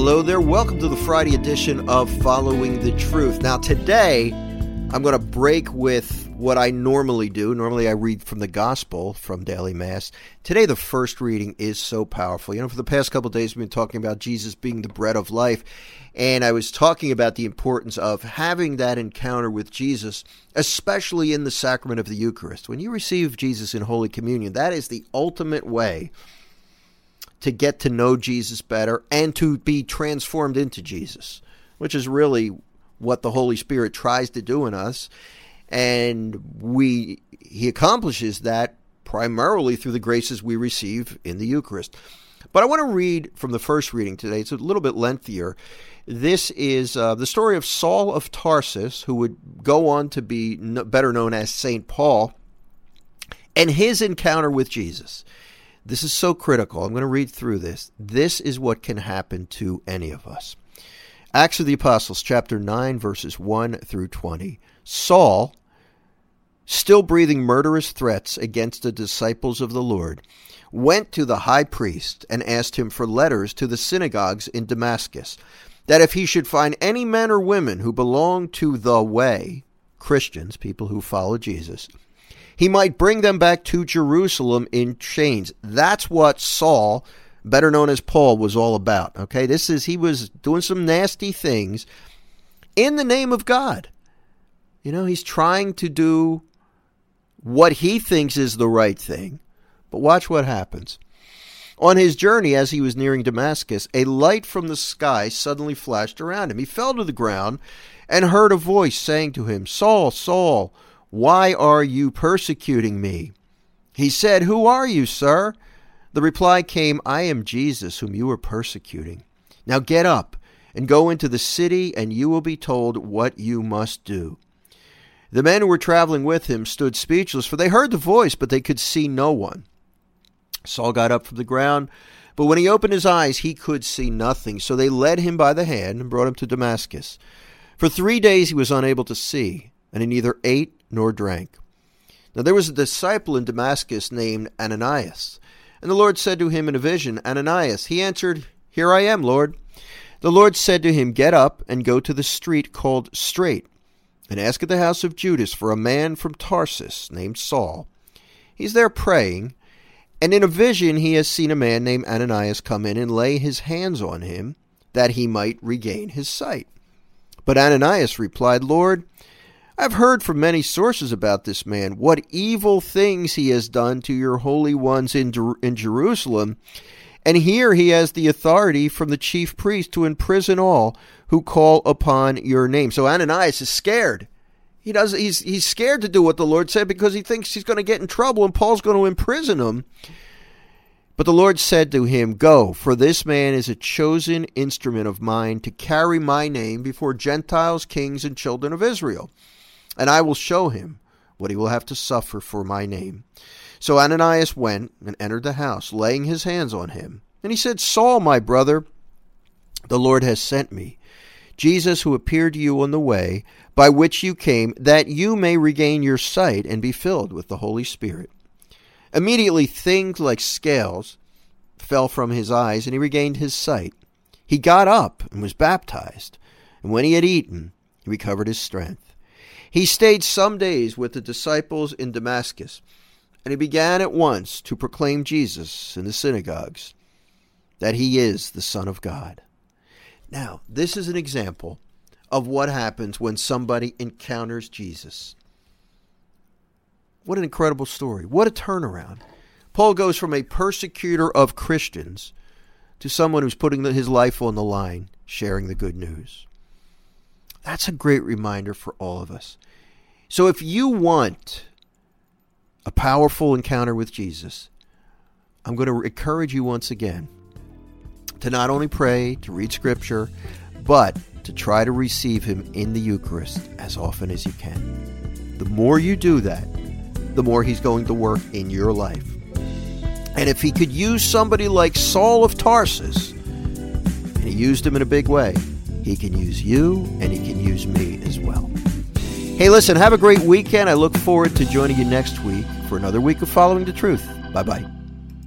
Hello there. Welcome to the Friday edition of Following the Truth. Now, today I'm going to break with what I normally do. Normally, I read from the Gospel from Daily Mass. Today, the first reading is so powerful. You know, for the past couple days, we've been talking about Jesus being the bread of life, and I was talking about the importance of having that encounter with Jesus, especially in the sacrament of the Eucharist. When you receive Jesus in Holy Communion, that is the ultimate way to get to know Jesus better and to be transformed into Jesus, which is really what the Holy Spirit tries to do in us. And we he accomplishes that primarily through the graces we receive in the Eucharist. But I want to read from the first reading today. It's a little bit lengthier. This is uh, the story of Saul of Tarsus, who would go on to be better known as St. Paul, and his encounter with Jesus. This is so critical. I'm going to read through this. This is what can happen to any of us. Acts of the Apostles, chapter 9, verses 1 through 20. Saul, still breathing murderous threats against the disciples of the Lord, went to the high priest and asked him for letters to the synagogues in Damascus, that if he should find any men or women who belong to the way, Christians, people who follow Jesus, he might bring them back to Jerusalem in chains. That's what Saul, better known as Paul, was all about. Okay, this is he was doing some nasty things in the name of God. You know, he's trying to do what he thinks is the right thing. But watch what happens. On his journey, as he was nearing Damascus, a light from the sky suddenly flashed around him. He fell to the ground and heard a voice saying to him, Saul, Saul, why are you persecuting me? He said, Who are you, sir? The reply came, I am Jesus, whom you are persecuting. Now get up and go into the city, and you will be told what you must do. The men who were traveling with him stood speechless, for they heard the voice, but they could see no one. Saul got up from the ground, but when he opened his eyes, he could see nothing. So they led him by the hand and brought him to Damascus. For three days he was unable to see, and he neither ate nor drank. Now there was a disciple in Damascus named Ananias. And the Lord said to him in a vision, Ananias. He answered, Here I am, Lord. The Lord said to him, Get up and go to the street called Straight, and ask at the house of Judas for a man from Tarsus named Saul. He's there praying, and in a vision he has seen a man named Ananias come in and lay his hands on him, that he might regain his sight. But Ananias replied, Lord, I've heard from many sources about this man, what evil things he has done to your holy ones in, in Jerusalem. And here he has the authority from the chief priest to imprison all who call upon your name. So Ananias is scared. He does he's he's scared to do what the Lord said because he thinks he's going to get in trouble and Paul's going to imprison him. But the Lord said to him, Go, for this man is a chosen instrument of mine to carry my name before Gentiles, kings, and children of Israel and I will show him what he will have to suffer for my name. So Ananias went and entered the house, laying his hands on him. And he said, Saul, my brother, the Lord has sent me. Jesus, who appeared to you on the way by which you came, that you may regain your sight and be filled with the Holy Spirit. Immediately, things like scales fell from his eyes, and he regained his sight. He got up and was baptized, and when he had eaten, he recovered his strength. He stayed some days with the disciples in Damascus, and he began at once to proclaim Jesus in the synagogues, that he is the Son of God. Now, this is an example of what happens when somebody encounters Jesus. What an incredible story. What a turnaround. Paul goes from a persecutor of Christians to someone who's putting his life on the line, sharing the good news. That's a great reminder for all of us. So if you want a powerful encounter with Jesus, I'm going to encourage you once again to not only pray, to read scripture, but to try to receive him in the Eucharist as often as you can. The more you do that, the more he's going to work in your life. And if he could use somebody like Saul of Tarsus, and he used him in a big way, he can use you and He can use me as well. Hey, listen, have a great weekend. I look forward to joining you next week for another week of Following the Truth. Bye bye.